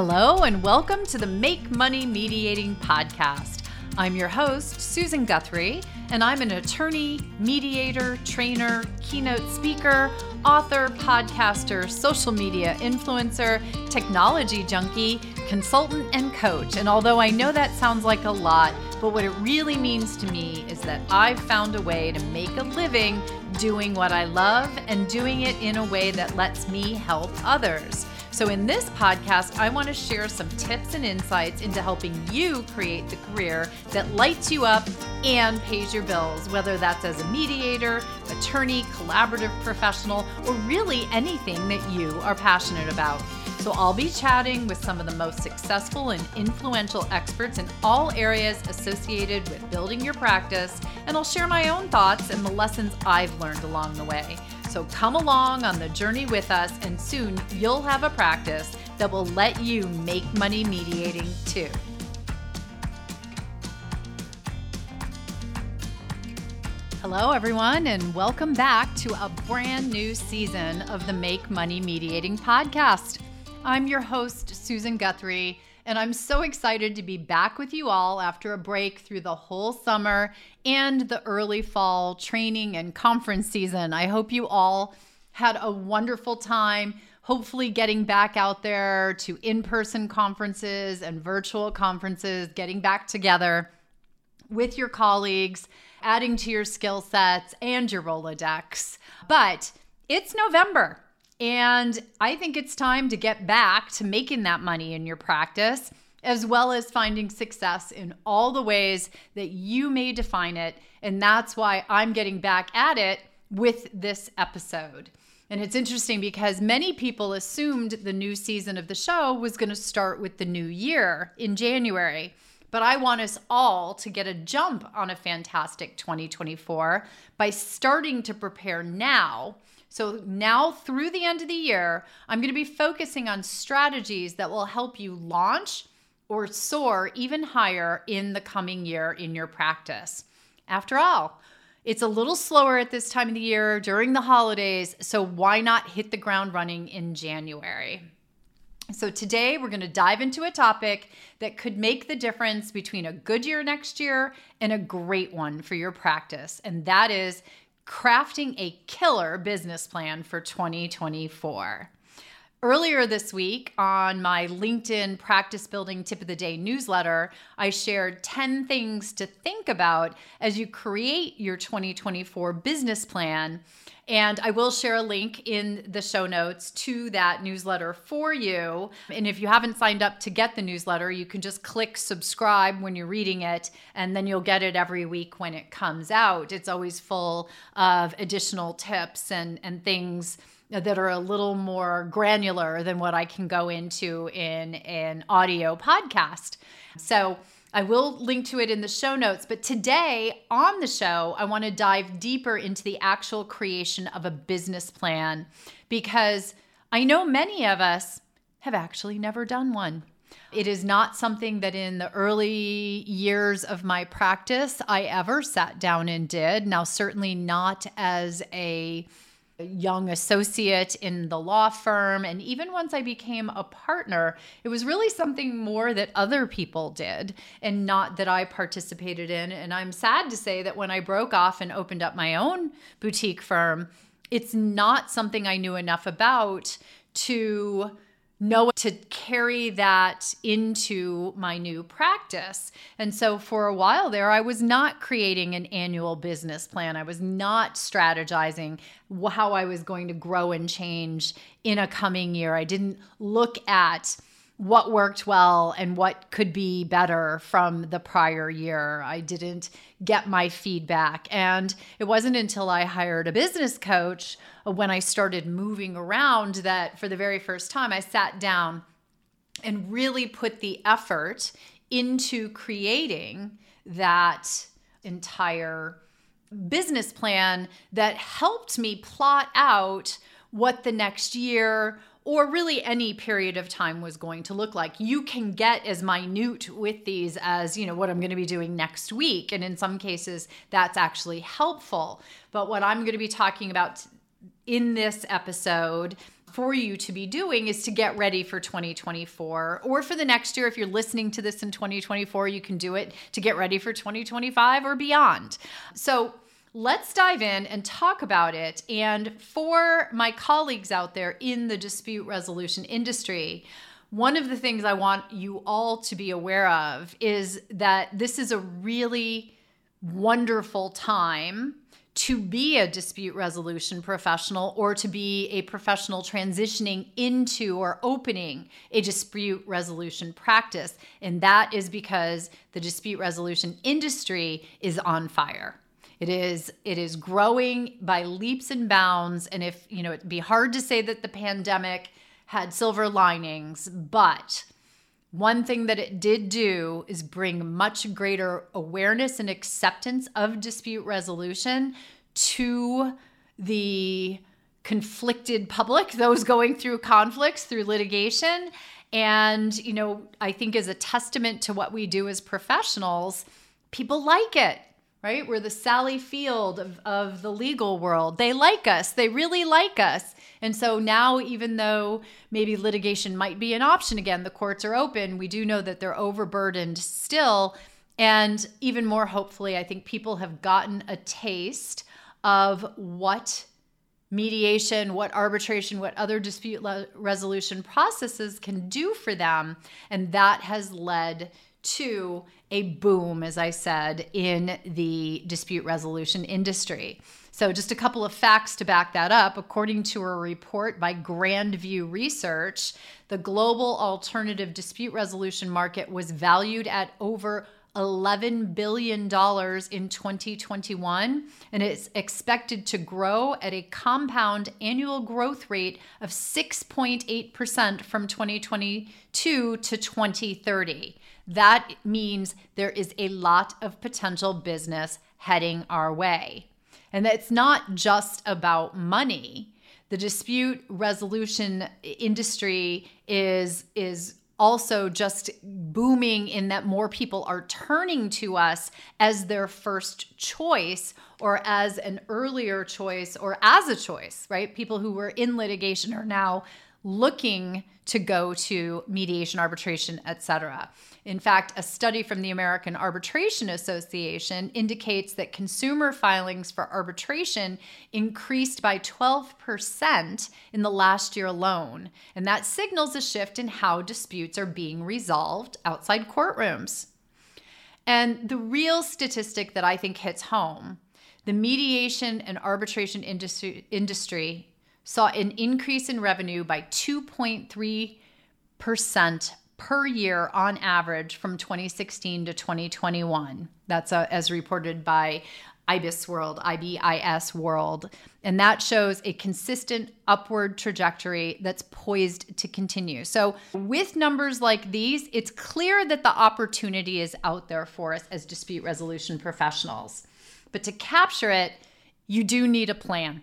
Hello, and welcome to the Make Money Mediating Podcast. I'm your host, Susan Guthrie, and I'm an attorney, mediator, trainer, keynote speaker, author, podcaster, social media influencer, technology junkie, consultant, and coach. And although I know that sounds like a lot, but what it really means to me is that I've found a way to make a living doing what I love and doing it in a way that lets me help others. So, in this podcast, I want to share some tips and insights into helping you create the career that lights you up and pays your bills, whether that's as a mediator, attorney, collaborative professional, or really anything that you are passionate about. So, I'll be chatting with some of the most successful and influential experts in all areas associated with building your practice, and I'll share my own thoughts and the lessons I've learned along the way. So come along on the journey with us, and soon you'll have a practice that will let you make money mediating too. Hello, everyone, and welcome back to a brand new season of the Make Money Mediating podcast. I'm your host, Susan Guthrie and I'm so excited to be back with you all after a break through the whole summer and the early fall training and conference season. I hope you all had a wonderful time. Hopefully, getting back out there to in person conferences and virtual conferences, getting back together with your colleagues, adding to your skill sets and your Rolodex. But it's November. And I think it's time to get back to making that money in your practice, as well as finding success in all the ways that you may define it. And that's why I'm getting back at it with this episode. And it's interesting because many people assumed the new season of the show was going to start with the new year in January. But I want us all to get a jump on a fantastic 2024 by starting to prepare now so now through the end of the year, I'm going to be focusing on strategies that will help you launch or soar even higher in the coming year in your practice. After all, it's a little slower at this time of the year during the holidays, so why not hit the ground running in January? So, today we're going to dive into a topic that could make the difference between a good year next year and a great one for your practice, and that is crafting a killer business plan for 2024. Earlier this week on my LinkedIn Practice Building Tip of the Day newsletter, I shared 10 things to think about as you create your 2024 business plan. And I will share a link in the show notes to that newsletter for you. And if you haven't signed up to get the newsletter, you can just click subscribe when you're reading it, and then you'll get it every week when it comes out. It's always full of additional tips and, and things that are a little more granular than what I can go into in an audio podcast. So, I will link to it in the show notes. But today on the show, I want to dive deeper into the actual creation of a business plan because I know many of us have actually never done one. It is not something that in the early years of my practice I ever sat down and did. Now, certainly not as a young associate in the law firm. And even once I became a partner, it was really something more that other people did and not that I participated in. And I'm sad to say that when I broke off and opened up my own boutique firm, it's not something I knew enough about to know to carry that into my new practice. And so for a while there, I was not creating an annual business plan. I was not strategizing how I was going to grow and change in a coming year. I didn't look at what worked well and what could be better from the prior year. I didn't get my feedback. And it wasn't until I hired a business coach when I started moving around that for the very first time I sat down and really put the effort into creating that entire business plan that helped me plot out what the next year or really any period of time was going to look like. You can get as minute with these as, you know, what I'm going to be doing next week. And in some cases, that's actually helpful. But what I'm going to be talking about in this episode for you to be doing is to get ready for 2024 or for the next year. If you're listening to this in 2024, you can do it to get ready for 2025 or beyond. So, let's dive in and talk about it. And for my colleagues out there in the dispute resolution industry, one of the things I want you all to be aware of is that this is a really wonderful time to be a dispute resolution professional or to be a professional transitioning into or opening a dispute resolution practice. And that is because the dispute resolution industry is on fire. It is it is growing by leaps and bounds and if, you know, it'd be hard to say that the pandemic had silver linings, but one thing that it did do is bring much greater awareness and acceptance of dispute resolution to the conflicted public, those going through conflicts, through litigation. And, you know, I think as a testament to what we do as professionals, people like it right? We're the Sally Field of, of the legal world. They like us, they really like us. And so now, even though maybe litigation might be an option again, the courts are open, we do know that they're overburdened still. And even more hopefully, I think people have gotten a taste of what mediation, what arbitration, what other dispute le- resolution processes can do for them. And that has led to a boom, as I said, in the dispute resolution industry. So, just a couple of facts to back that up. According to a report by Grandview Research, the global alternative dispute resolution market was valued at over $11 billion in 2021, and it's expected to grow at a compound annual growth rate of 6.8% from 2022 to 2030. That means there is a lot of potential business heading our way. And that's not just about money. The dispute resolution industry is is also just booming in that more people are turning to us as their first choice or as an earlier choice or as a choice, right? People who were in litigation are now looking to go to mediation, arbitration, etc. In fact, a study from the American Arbitration Association indicates that consumer filings for arbitration increased by 12% in the last year alone. And that signals a shift in how disputes are being resolved outside courtrooms. And the real statistic that I think hits home the mediation and arbitration industry, industry saw an increase in revenue by 2.3% per year on average from 2016 to 2021. That's uh, as reported by IBISWorld, IBIS World. And that shows a consistent upward trajectory that's poised to continue. So, with numbers like these, it's clear that the opportunity is out there for us as dispute resolution professionals. But to capture it, you do need a plan.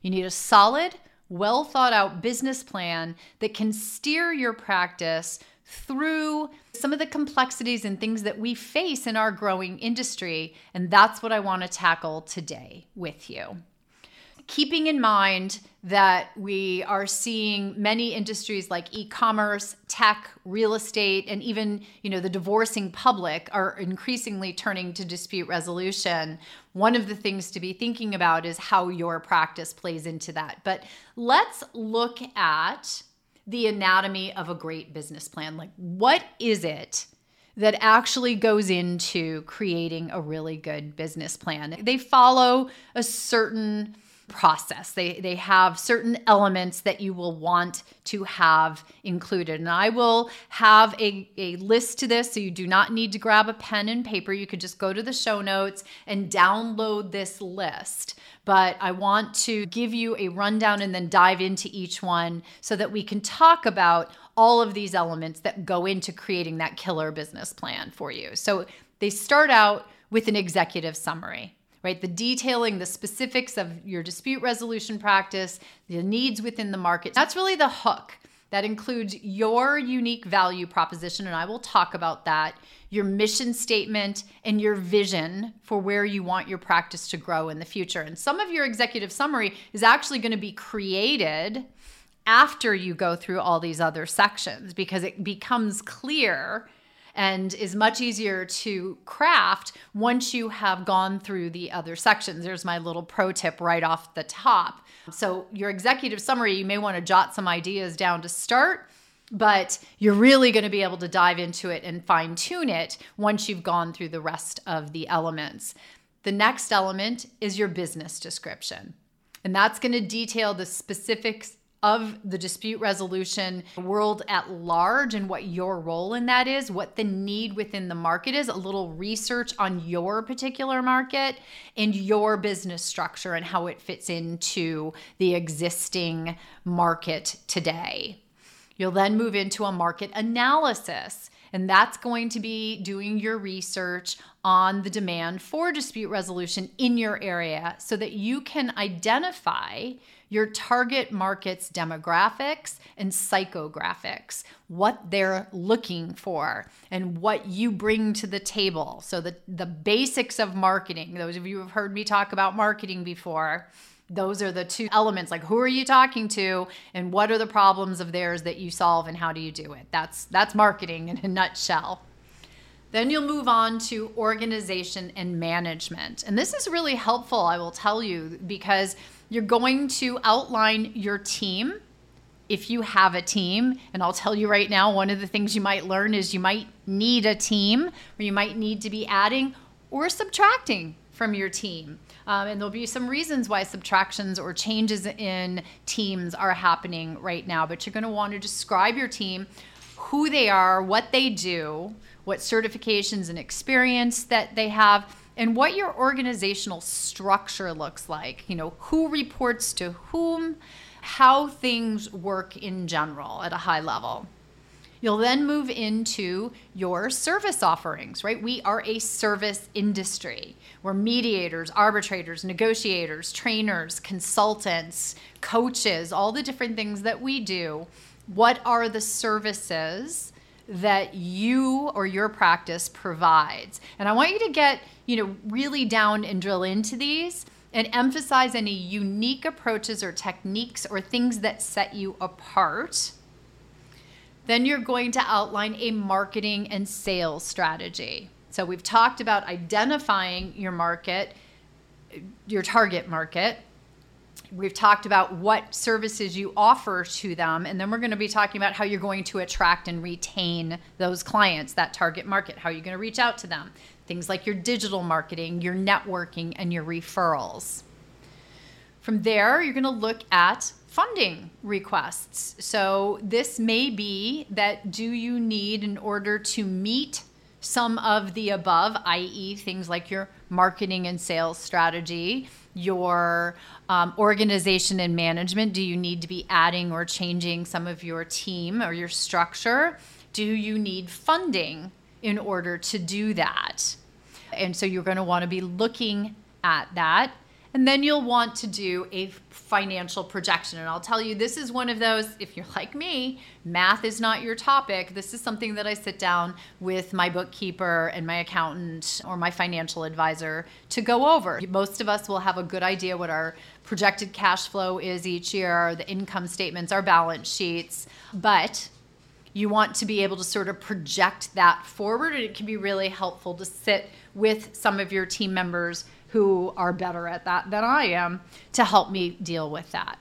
You need a solid, well thought out business plan that can steer your practice through some of the complexities and things that we face in our growing industry. And that's what I want to tackle today with you. Keeping in mind that we are seeing many industries like e-commerce, tech, real estate, and even, you know, the divorcing public are increasingly turning to dispute resolution. One of the things to be thinking about is how your practice plays into that. But let's look at the anatomy of a great business plan. Like, what is it that actually goes into creating a really good business plan? They follow a certain process. They they have certain elements that you will want to have included. And I will have a, a list to this so you do not need to grab a pen and paper. You could just go to the show notes and download this list. But I want to give you a rundown and then dive into each one so that we can talk about all of these elements that go into creating that killer business plan for you. So they start out with an executive summary right? The detailing, the specifics of your dispute resolution practice, the needs within the market. That's really the hook. That includes your unique value proposition, and I will talk about that, your mission statement, and your vision for where you want your practice to grow in the future. And some of your executive summary is actually going to be created after you go through all these other sections because it becomes clear and is much easier to craft once you have gone through the other sections. There's my little pro tip right off the top. So, your executive summary, you may want to jot some ideas down to start, but you're really going to be able to dive into it and fine tune it once you've gone through the rest of the elements. The next element is your business description. And that's going to detail the specifics of the dispute resolution world at large and what your role in that is, what the need within the market is, a little research on your particular market and your business structure and how it fits into the existing market today. You'll then move into a market analysis. And that's going to be doing your research on the demand for dispute resolution in your area so that you can identify your target market's demographics and psychographics, what they're looking for, and what you bring to the table. So, the, the basics of marketing, those of you who have heard me talk about marketing before, those are the two elements like who are you talking to and what are the problems of theirs that you solve and how do you do it that's that's marketing in a nutshell then you'll move on to organization and management and this is really helpful i will tell you because you're going to outline your team if you have a team. And I'll tell you right now, one of the things you might learn is you might need a team or you might need to be adding or subtracting from your team. Um, and there'll be some reasons why subtractions or changes in teams are happening right now. But you're going to want to describe your team, who they are, what they do, what certifications and experience that they have and what your organizational structure looks like. You know, who reports to whom, how things work in general at a high level. You'll then move into your service offerings, right? We are a service industry. We're mediators, arbitrators, negotiators, trainers, consultants, coaches, all the different things that we do. What are the services that you or your practice provides? And I want you to get you know, really down and drill into these and emphasize any unique approaches or techniques or things that set you apart. Then you're going to outline a marketing and sales strategy. So we've talked about identifying your market, your target market. We've talked about what services you offer to them, and then we're going to be talking about how you're going to attract and retain those clients, that target market, how you're going to reach out to them things like your digital marketing, your networking, and your referrals. From there, you're going to look at funding requests. So, this may be that do you need in order to meet some of the above, i.e., things like your marketing and sales strategy, your um, organization and management? Do you need to be adding or changing some of your team or your structure? Do you need funding in order to do that. And so you're going to want to be looking at that. And then you'll want to do a financial projection. And I'll tell you, this is one of those, if you're like me, math is not your topic. This is something that I sit down with my bookkeeper and my accountant or my financial advisor to go over. Most of us will have a good idea what our projected cash flow is each year, the income statements, our balance sheets. But you want to be able to sort of project that forward and it can be really helpful to sit with some of your team members who are better at that than I am to help me deal with that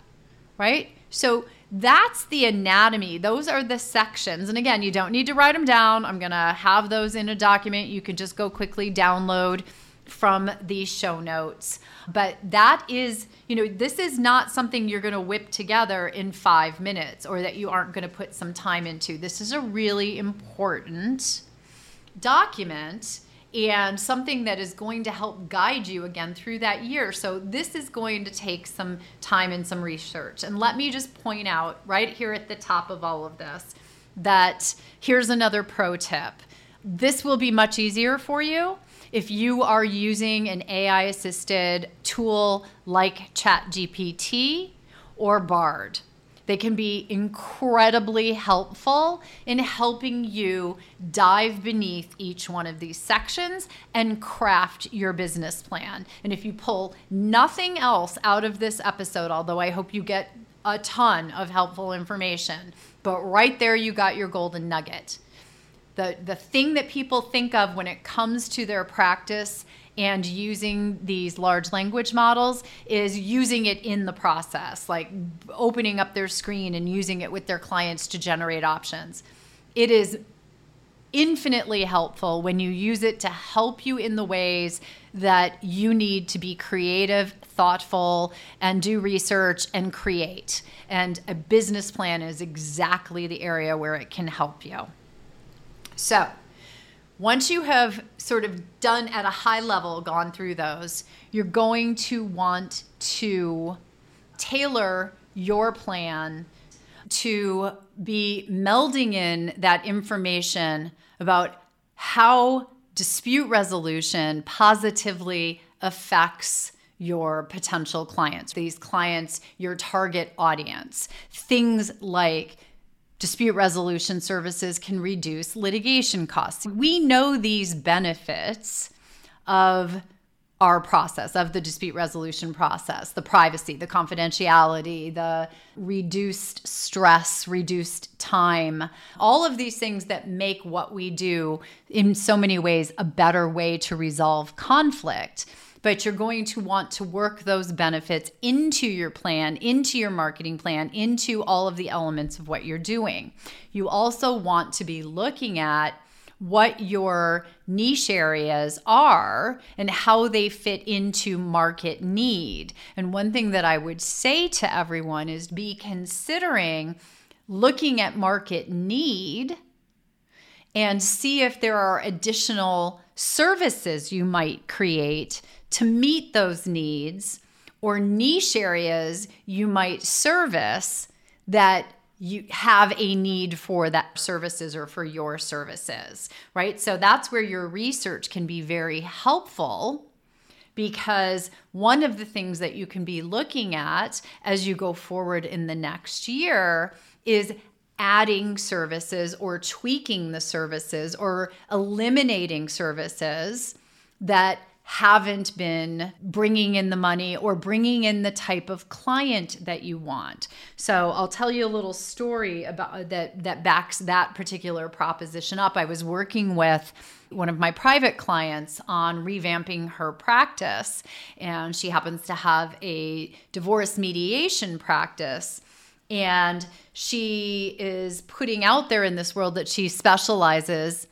right? So that's the anatomy. Those are the sections. And again you don't need to write them down. I'm going to have those in a document. You can just go quickly download from the show notes. But that is, you know, this is not something you're going to whip together in five minutes or that you aren't going to put some time into. This is a really important document and something that is going to help guide you again through that year. So, this is going to take some time and some research. And let me just point out right here at the top of all of this that here's another pro tip. This will be much easier for you if you are using an AI assisted tool like ChatGPT or Bard. They can be incredibly helpful in helping you dive beneath each one of these sections and craft your business plan. And if you pull nothing else out of this episode, although I hope you get a ton of helpful information. But right there, you got your golden nugget. The, the thing that people think of when it comes to their practice and using these large language models is using it in the process, like opening up their screen and using it with their clients to generate options. It is infinitely helpful when you use it to help you in the ways that you need to be creative, thoughtful, and do research and create. And a business plan is exactly the area where it can help you. So, once you have sort of done at a high level, gone through those, you're going to want to tailor your plan to be melding in that information about how dispute resolution positively affects your potential clients, these clients, your target audience. Things like dispute resolution services can reduce litigation costs. We know these benefits of our process of the dispute resolution process the privacy the confidentiality the reduced stress reduced time all of these things that make what we do in so many ways a better way to resolve conflict but you're going to want to work those benefits into your plan, into your marketing plan, into all of the elements of what you're doing. You also want to be looking at what your niche areas are and how they fit into market need. And one thing that I would say to everyone is be considering looking at market need and see if there are additional services you might create to meet those needs or niche areas you might service that you have a need for that services or for your services, right? So that's where your research can be very helpful because one of the things that you can be looking at as you go forward in the next year is adding services or tweaking the services or eliminating services that haven't been bringing in the money or bringing in the type of client that you want. So I'll tell you a little story about that that backs that particular proposition up. I was working with one of my private clients on revamping her practice and she happens to have a divorce mediation practice and she is putting out there in this world that she specializes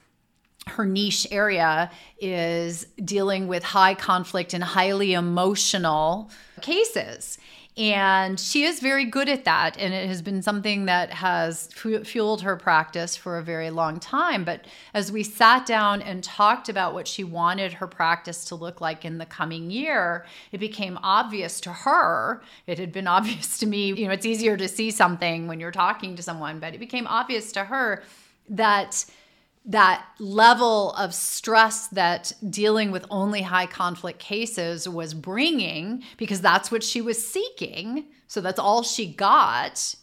her niche area is dealing with high conflict and highly emotional cases. And she is very good at that. And it has been something that has fueled her practice for a very long time. But as we sat down and talked about what she wanted her practice to look like in the coming year, it became obvious to her. It had been obvious to me. You know, it's easier to see something when you're talking to someone, but it became obvious to her that that level of stress that dealing with only high conflict cases was bringing because that's what she was seeking so that's all she got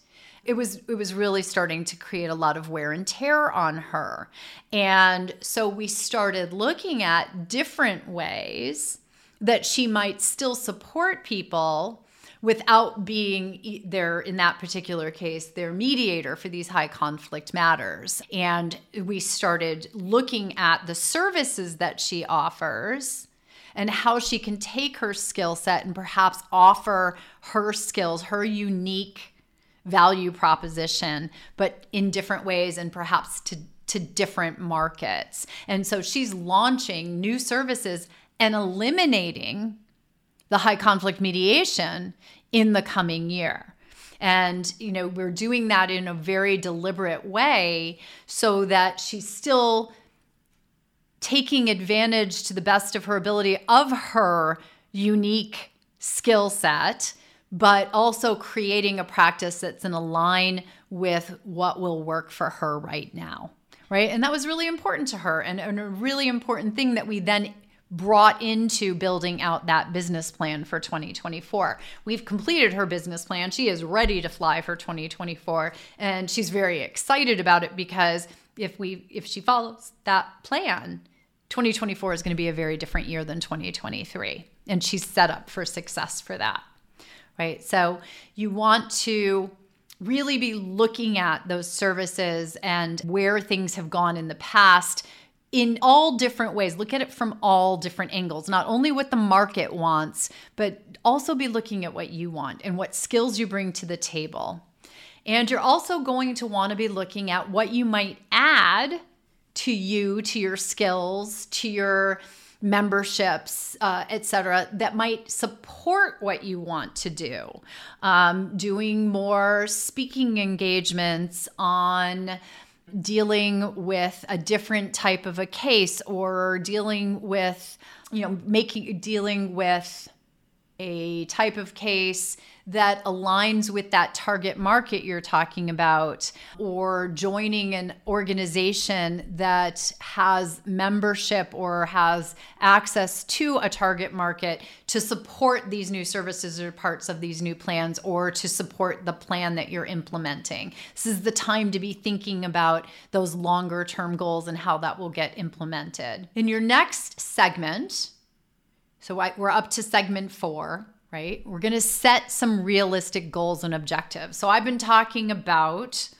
it was it was really starting to create a lot of wear and tear on her. And so we started looking at different ways that she might still support people without being there in that particular case their mediator for these high conflict matters. And we started looking at the services that she offers and how she can take her skill set and perhaps offer her skills her unique value proposition but in different ways and perhaps to to different markets. And so she's launching new services and eliminating the high conflict mediation in the coming year. And, you know, we're doing that in a very deliberate way so that she's still taking advantage to the best of her ability of her unique skill set, but also creating a practice that's in line with what will work for her right now. Right. And that was really important to her and, and a really important thing that we then brought into building out that business plan for 2024. We've completed her business plan. She is ready to fly for 2024 and she's very excited about it because if we if she follows that plan, 2024 is going to be a very different year than 2023 and she's set up for success for that. right? So you want to really be looking at those services and where things have gone in the past in all different ways. Look at it from all different angles, not only what the market wants, but also be looking at what you want and what skills you bring to the table. And you're also going to want to be looking at what you might add to you, to your skills, to your memberships, uh, etc., that might support what you want to do. Um, doing more speaking engagements on dealing with a different type of a case or dealing with, you know, making dealing with a type of case that aligns with that target market you're talking about, or joining an organization that has membership or has access to a target market to support these new services or parts of these new plans, or to support the plan that you're implementing. This is the time to be thinking about those longer term goals and how that will get implemented. In your next segment, so we're up to segment four right? We're going to set some realistic goals and objectives. So I've been talking about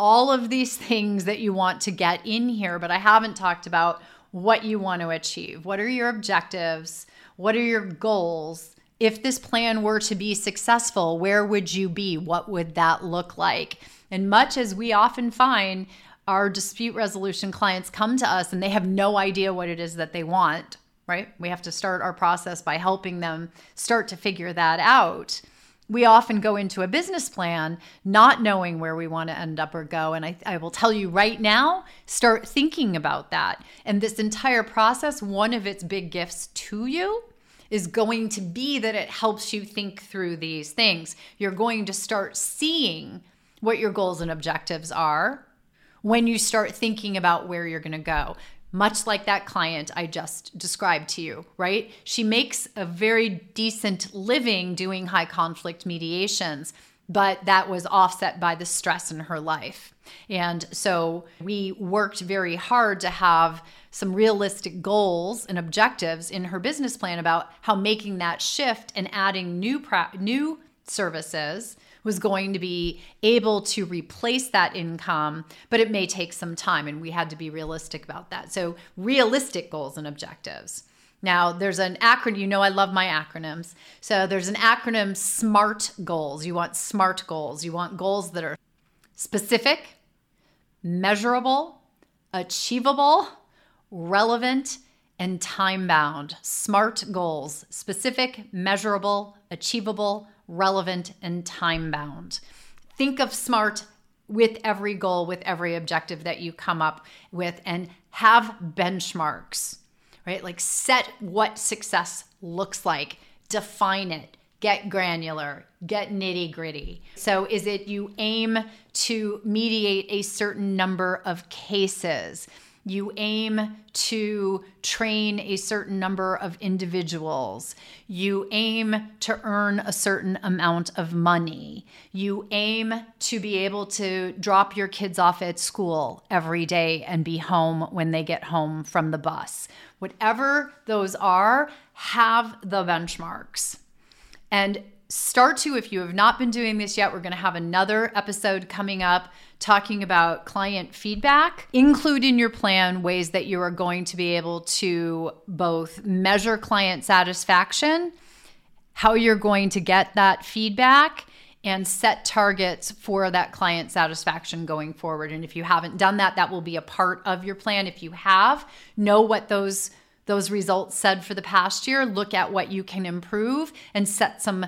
all of these things that you want to get in here, but I haven't talked about what you want to achieve. What are your objectives? What are your goals? If this plan were to be successful, where would you be? What would that look like? And much as we often find our dispute resolution clients come to us and they have no idea what it is that they want, right? We have to start our process by helping them start to figure that out. We often go into a business plan not knowing where we want to end up or go. And I, I will tell you right now, start thinking about that. And this entire process, one of its big gifts to you is going to be that it helps you think through these things. You're going to start seeing what your goals and objectives are when you start thinking about where you're going to go much like that client I just described to you, right? She makes a very decent living doing high conflict mediations, but that was offset by the stress in her life. And so we worked very hard to have some realistic goals and objectives in her business plan about how making that shift and adding new new services was going to be able to replace that income, but it may take some time. And we had to be realistic about that. So, realistic goals and objectives. Now, there's an acronym, you know, I love my acronyms. So, there's an acronym SMART goals. You want SMART goals. You want goals that are specific, measurable, achievable, relevant, and time bound. SMART goals specific, measurable, achievable, relevant, and time bound. Think of SMART with every goal, with every objective that you come up with, and have benchmarks, right? Like set what success looks like, define it, get granular, get nitty gritty. So, is it you aim to mediate a certain number of cases? You aim to train a certain number of individuals. You aim to earn a certain amount of money. You aim to be able to drop your kids off at school every day and be home when they get home from the bus. Whatever those are, have the benchmarks. And start to, if you have not been doing this yet, we're going to have another episode coming up talking about client feedback. Include in your plan ways that you are going to be able to both measure client satisfaction, how you're going to get that feedback, and set targets for that client satisfaction going forward. And if you haven't done that, that will be a part of your plan. If you have, know what those those results said for the past year, look at what you can improve and set some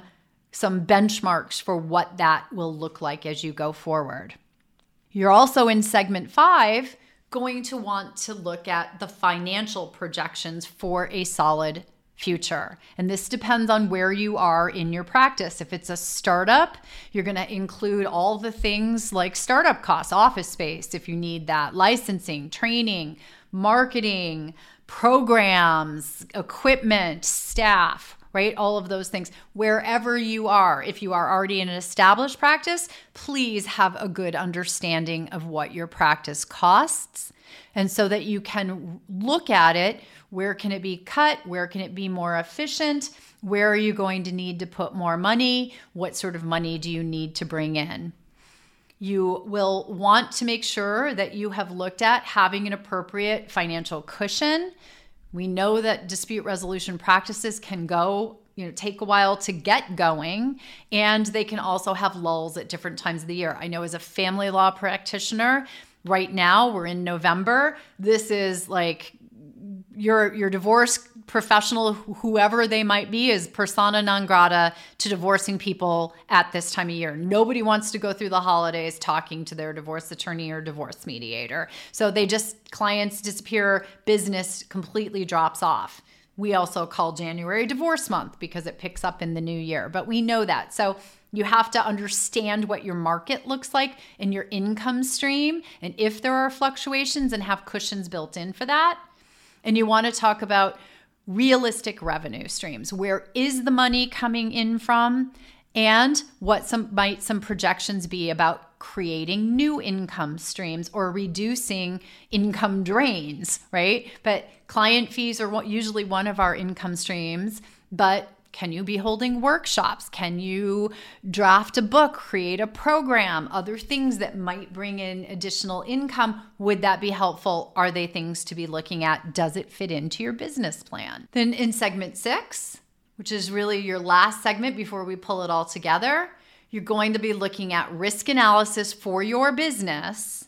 some benchmarks for what that will look like as you go forward. You're also in segment five going to want to look at the financial projections for a solid future. And this depends on where you are in your practice. If it's a startup, you're going to include all the things like startup costs, office space, if you need that, licensing, training, marketing, programs, equipment, staff, right? All of those things. Wherever you are, if you are already in an established practice, please have a good understanding of what your practice costs. And so that you can look at it where can it be cut? Where can it be more efficient? Where are you going to need to put more money? What sort of money do you need to bring in? You will want to make sure that you have looked at having an appropriate financial cushion we know that dispute resolution practices can go you know take a while to get going and they can also have lulls at different times of the year. I know as a family law practitioner right now we're in november. This is like your your divorce professional, whoever they might be, is persona non grata to divorcing people at this time of year. Nobody wants to go through the holidays talking to their divorce attorney or divorce mediator. So they just, clients disappear, business completely drops off. We also call January divorce month because it picks up in the new year, but we know that. So you have to understand what your market looks like and your income stream, and if there are fluctuations, and have cushions built in for that. And you want to talk about realistic revenue streams. Where is the money coming in from? And what some might some projections be about creating new income streams or reducing income drains, right? But client fees are usually one of our income streams, but can you be holding workshops? Can you draft a book, create a program, other things that might bring in additional income? Would that be helpful? Are they things to be looking at? Does it fit into your business plan? Then in segment six, which is really your last segment before we pull it all together, you're going to be looking at risk analysis for your business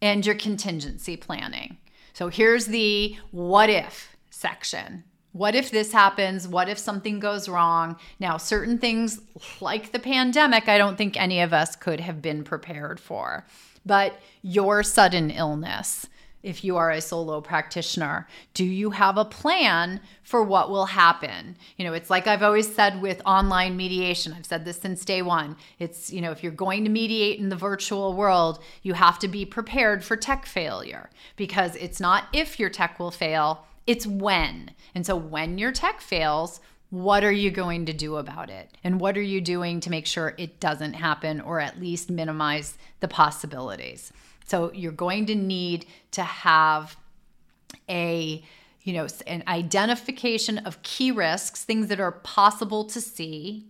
and your contingency planning. So here's the what if section. What if this happens? What if something goes wrong? Now, certain things like the pandemic, I don't think any of us could have been prepared for. But your sudden illness, if you are a solo practitioner, do you have a plan for what will happen? You know, it's like I've always said with online mediation, I've said this since day one. It's, you know, if you're going to mediate in the virtual world, you have to be prepared for tech failure because it's not if your tech will fail, it's when. And so when your tech fails, what are you going to do about it? And what are you doing to make sure it doesn't happen or at least minimize the possibilities? So you're going to need to have a you know an identification of key risks, things that are possible to see.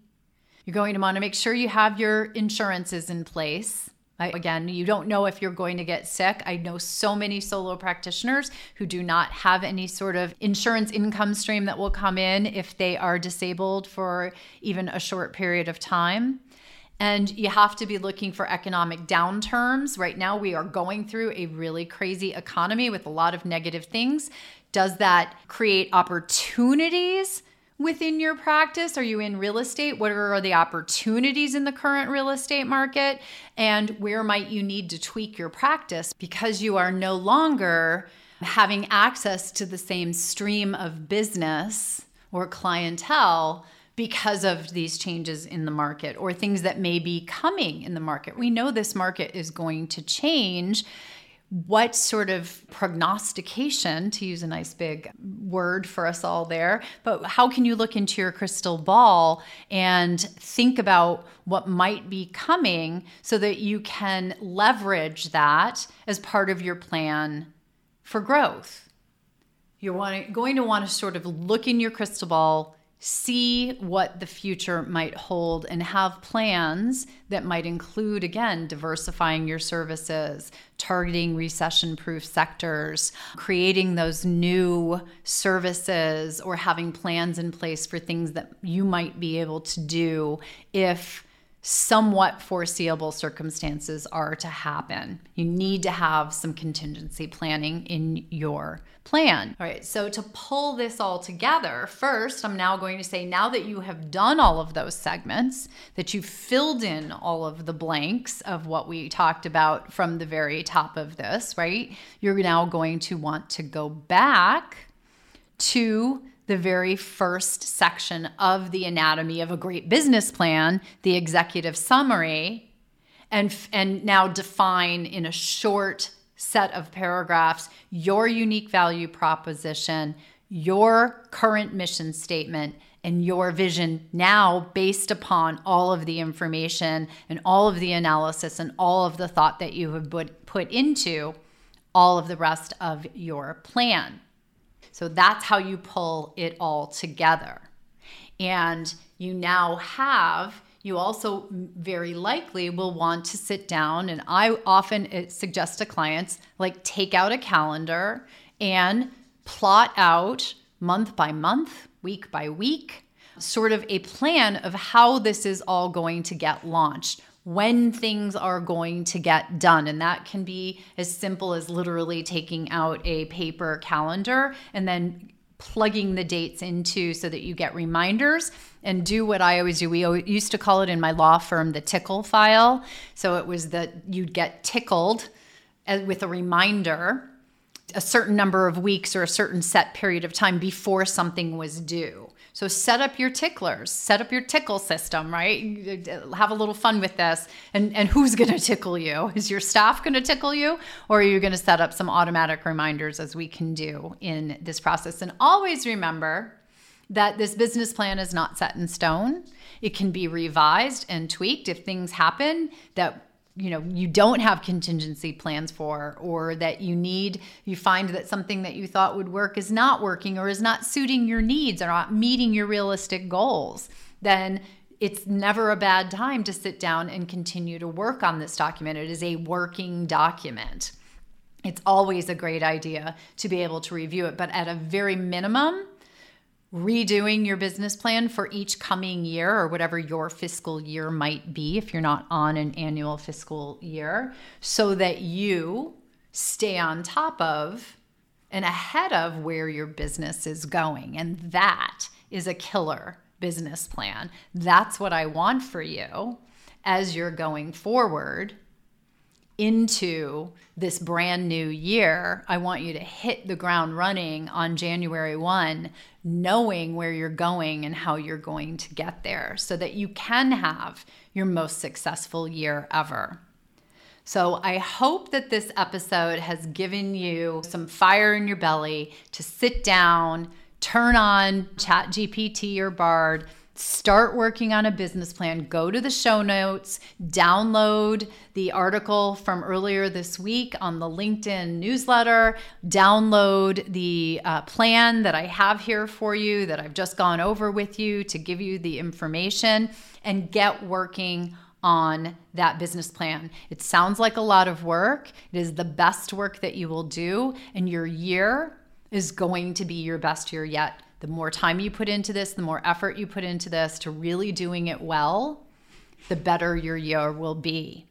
You're going to want to make sure you have your insurances in place. I, again, you don't know if you're going to get sick. I know so many solo practitioners who do not have any sort of insurance income stream that will come in if they are disabled for even a short period of time. And you have to be looking for economic downturns. Right now, we are going through a really crazy economy with a lot of negative things. Does that create opportunities within your practice? Are you in real estate? What are the opportunities in the current real estate market? And where might you need to tweak your practice because you are no longer having access to the same stream of business or clientele? because of these changes in the market or things that may be coming in the market. We know this market is going to change what sort of prognostication, to use a nice big word for us all there, but how can you look into your crystal ball and think about what might be coming so that you can leverage that as part of your plan for growth? You're going to want to sort of look in your crystal ball see what the future might hold and have plans that might include again diversifying your services targeting recession proof sectors creating those new services or having plans in place for things that you might be able to do if somewhat foreseeable circumstances are to happen. You need to have some contingency planning in your plan. All right, so to pull this all together, first, I'm now going to say now that you have done all of those segments, that you've filled in all of the blanks of what we talked about from the very top of this, right? You're now going to want to go back to the very first section of the anatomy of a great business plan, the executive summary, and, and now define in a short set of paragraphs your unique value proposition, your current mission statement, and your vision now based upon all of the information and all of the analysis and all of the thought that you have put into all of the rest of your plan. So that's how you pull it all together. And you now have you also very likely will want to sit down and i often uh, suggest to clients like take out a calendar and plot out month by month week by week sort of a plan of how this is all going to get launched when things are going to get done. And that can be as simple as literally taking out a paper calendar and then plugging the dates into so that you get reminders and do what I always do. We used to call it in my law firm the tickle file. So it was that you'd get tickled uh, with a reminder a certain number of weeks or a certain set period of time before something was due. So set up your ticklers, set up your tickle system, right? Have a little fun with this. And, and who's going to tickle you? Is your staff going to tickle you? Or are you going to set up some automatic reminders as we can do in this process? And always remember that this business plan is not set in stone. It can be revised and tweaked if things happen that you know you don't have contingency plans for or that you need you find that something that you thought would work is not working or is not suiting your needs or not meeting your realistic goals then it's never a bad time to sit down and continue to work on this document. It is a working document. It's always a great idea to be able to review it but at a very minimum redoing your business plan for each coming year or whatever your fiscal year might be if you're not on an annual fiscal year so that you stay on top of and ahead of where your business is going. And that is a killer business plan. That's what I want for you as you're going forward into this brand new year, I want you to hit the ground running on January 1, knowing where you're going and how you're going to get there so that you can have your most successful year ever. So, I hope that this episode has given you some fire in your belly to sit down, turn on ChatGPT or Bard start working on a business plan, go to the show notes, download the article from earlier this week on the LinkedIn newsletter, download the uh, plan that I have here for you that I've just gone over with you to give you the information, and get working on that business plan. It sounds like a lot of work. It is the best work that you will do, and your year is going to be your best year yet the more time you put into this, the more effort you put into this to really doing it well, the better your year will be.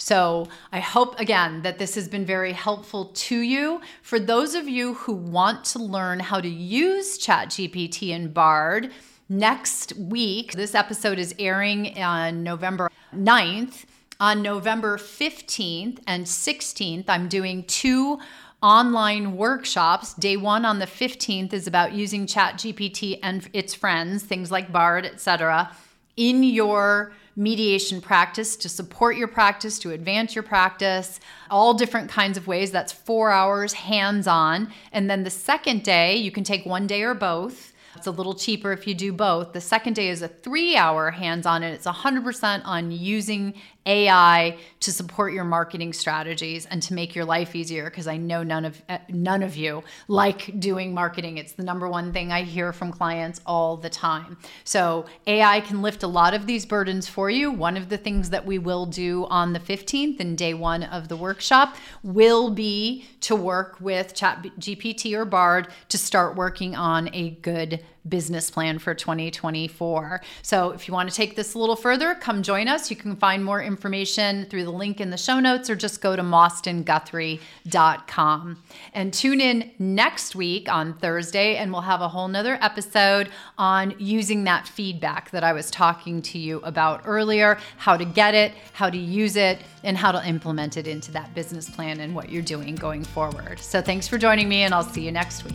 So, I hope again that this has been very helpful to you. For those of you who want to learn how to use ChatGPT and Bard, next week, this episode is airing on November 9th. On November 15th and 16th, I'm doing two online workshops. Day one on the 15th is about using ChatGPT and its friends, things like Bard, etc., in your mediation practice to support your practice, to advance your practice, all different kinds of ways. That's four hours hands on. And then the second day, you can take one day or both. It's a little cheaper if you do both. The second day is a three hour hands on, and it's 100% on using AI to support your marketing strategies and to make your life easier because I know none of uh, none of you like doing marketing. It's the number one thing I hear from clients all the time. So, AI can lift a lot of these burdens for you. One of the things that we will do on the 15th and day 1 of the workshop will be to work with Chat GPT or Bard to start working on a good business plan for 2024. So if you want to take this a little further, come join us. You can find more information through the link in the show notes or just go to mostenguthrie.com. And tune in next week on Thursday, and we'll have a whole nother episode on using that feedback that I was talking to you about earlier, how to get it, how to use it, and how to implement it into that business plan and what you're doing going forward. So thanks for joining me, and I'll see you next week.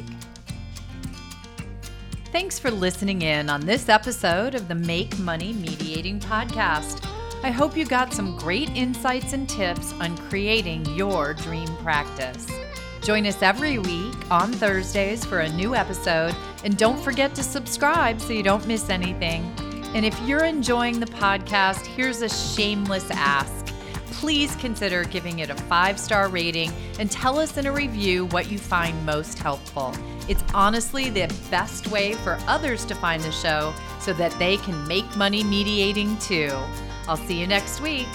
Thanks for listening in on this episode of the Make Money Mediating Podcast. I hope you got some great insights and tips on creating your dream practice. Join us every week on Thursdays for a new episode. And don't forget to subscribe so you don't miss anything. And if you're enjoying the podcast, here's a shameless ask. Please consider giving it a five star rating and tell us in a review what you find most helpful. It's honestly the best way for others to find the show so that they can make money mediating too. I'll see you next week.